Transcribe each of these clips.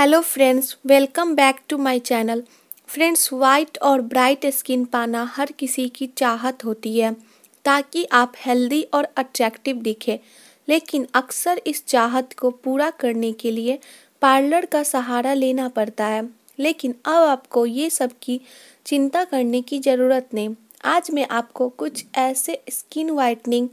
Hello friends welcome back to my channel friends white और bright skin पाना हर किसी की चाहत होती है, ताकि आप हेल्दी और अट्रैक्टिव दिखें। लेकिन अक्सर इस चाहत को पूरा करने के लिए पार्लर का सहारा लेना पड़ता है। लेकिन अब आपको ये सब की चिंता करने की ज़रूरत नहीं। आज मैं आपको कुछ ऐसे स्किन वाइटनिंग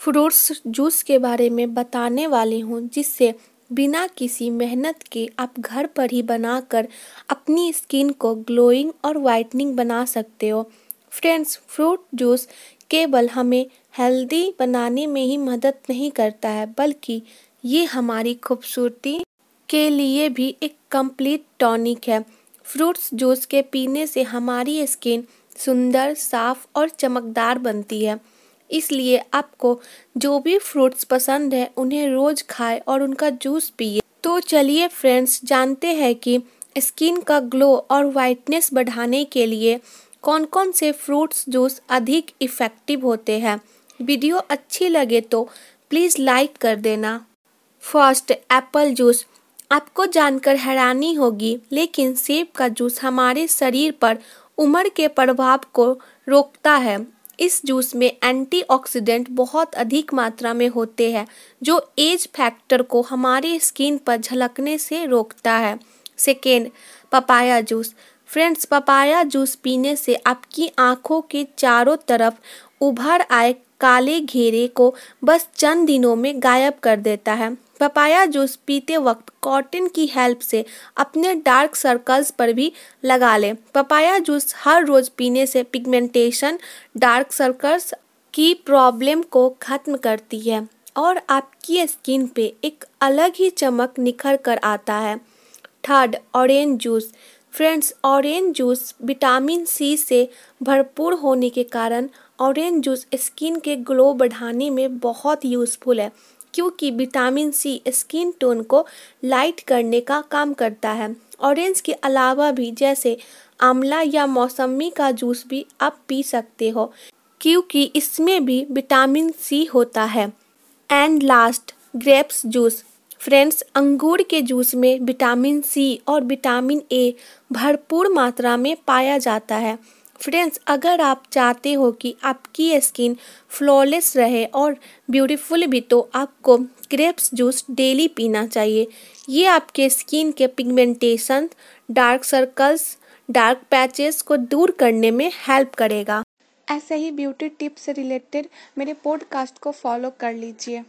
फ्रूट्स जूस के बारे में बताने वाली हूँ, जिससे बिना किसी मेहनत के आप घर पर ही बनाकर अपनी स्किन को ग्लोइंग और वाइटनिंग बना सकते हो। फ्रेंड्स फ्रूट जूस केवल हमें हेल्दी बनाने में ही मदद नहीं करता है, बल्कि ये हमारी खूबसूरती के लिए भी एक कंप्लीट टॉनिक है। फ्रूट्स जूस के पीने से हमारी स्किन सुंदर, साफ़ और चमकदार बनती है। इसलिए आपको जो भी फ्रूट्स पसंद है, उन्हें रोज़ खाएँ और उनका जूस पिए। तो चलिए फ्रेंड्स जानते हैं कि स्किन का ग्लो और वाइटनेस बढ़ाने के लिए कौन कौन से फ्रूट्स जूस अधिक इफ़ेक्टिव होते हैं। वीडियो अच्छी लगे तो प्लीज़ लाइक कर देना। फ़र्स्ट एप्पल जूस आपको जानकर हैरानी होगी, लेकिन सेब का जूस हमारे शरीर पर उम्र के प्रभाव को रोकता है। इस जूस में एंटीऑक्सीडेंट बहुत अधिक मात्रा में होते हैं, जो एज फैक्टर को हमारे स्किन पर झलकने से रोकता है। Second, papaya juice. Friends, papaya juice पीने से आपकी आँखों के चारों तरफ़ उभर आए काले घेरे को बस चंद दिनों में गायब कर देता है। पपाया जूस पीते वक्त कॉटन की हेल्प से अपने डार्क सर्कल्स पर भी लगा लें। पपाया जूस हर रोज़ पीने से पिगमेंटेशन डार्क सर्कल्स की प्रॉब्लम को ख़त्म करती है और आपकी स्किन पे एक अलग ही चमक निखर कर आता है। Third, orange juice. Friends, orange juice vitamin C से भरपूर होने के कारण ऑरेंज जूस स्किन के ग्लो बढ़ाने में बहुत यूज़फुल है। क्योंकि विटामिन सी स्किन टोन को लाइट करने का काम करता है। ऑरेंज के अलावा भी जैसे आंवला या मौसमी का जूस भी आप पी सकते हो, क्योंकि इसमें भी विटामिन सी होता है। And last, grapes juice. Friends, अंगूर के जूस में विटामिन सी और विटामिन ए भरपूर मात्रा में पाया जाता है। फ्रेंड्स अगर आप चाहते हो कि आपकी स्किन फ्लॉलेस रहे और ब्यूटीफुल भी तो आपको ग्रेप्स जूस डेली पीना चाहिए। ये आपके स्किन के pigmentation dark circles dark patches को दूर करने में हेल्प करेगा। ऐसे ही ब्यूटी टिप्स से रिलेटेड मेरे पॉडकास्ट को फॉलो कर लीजिए।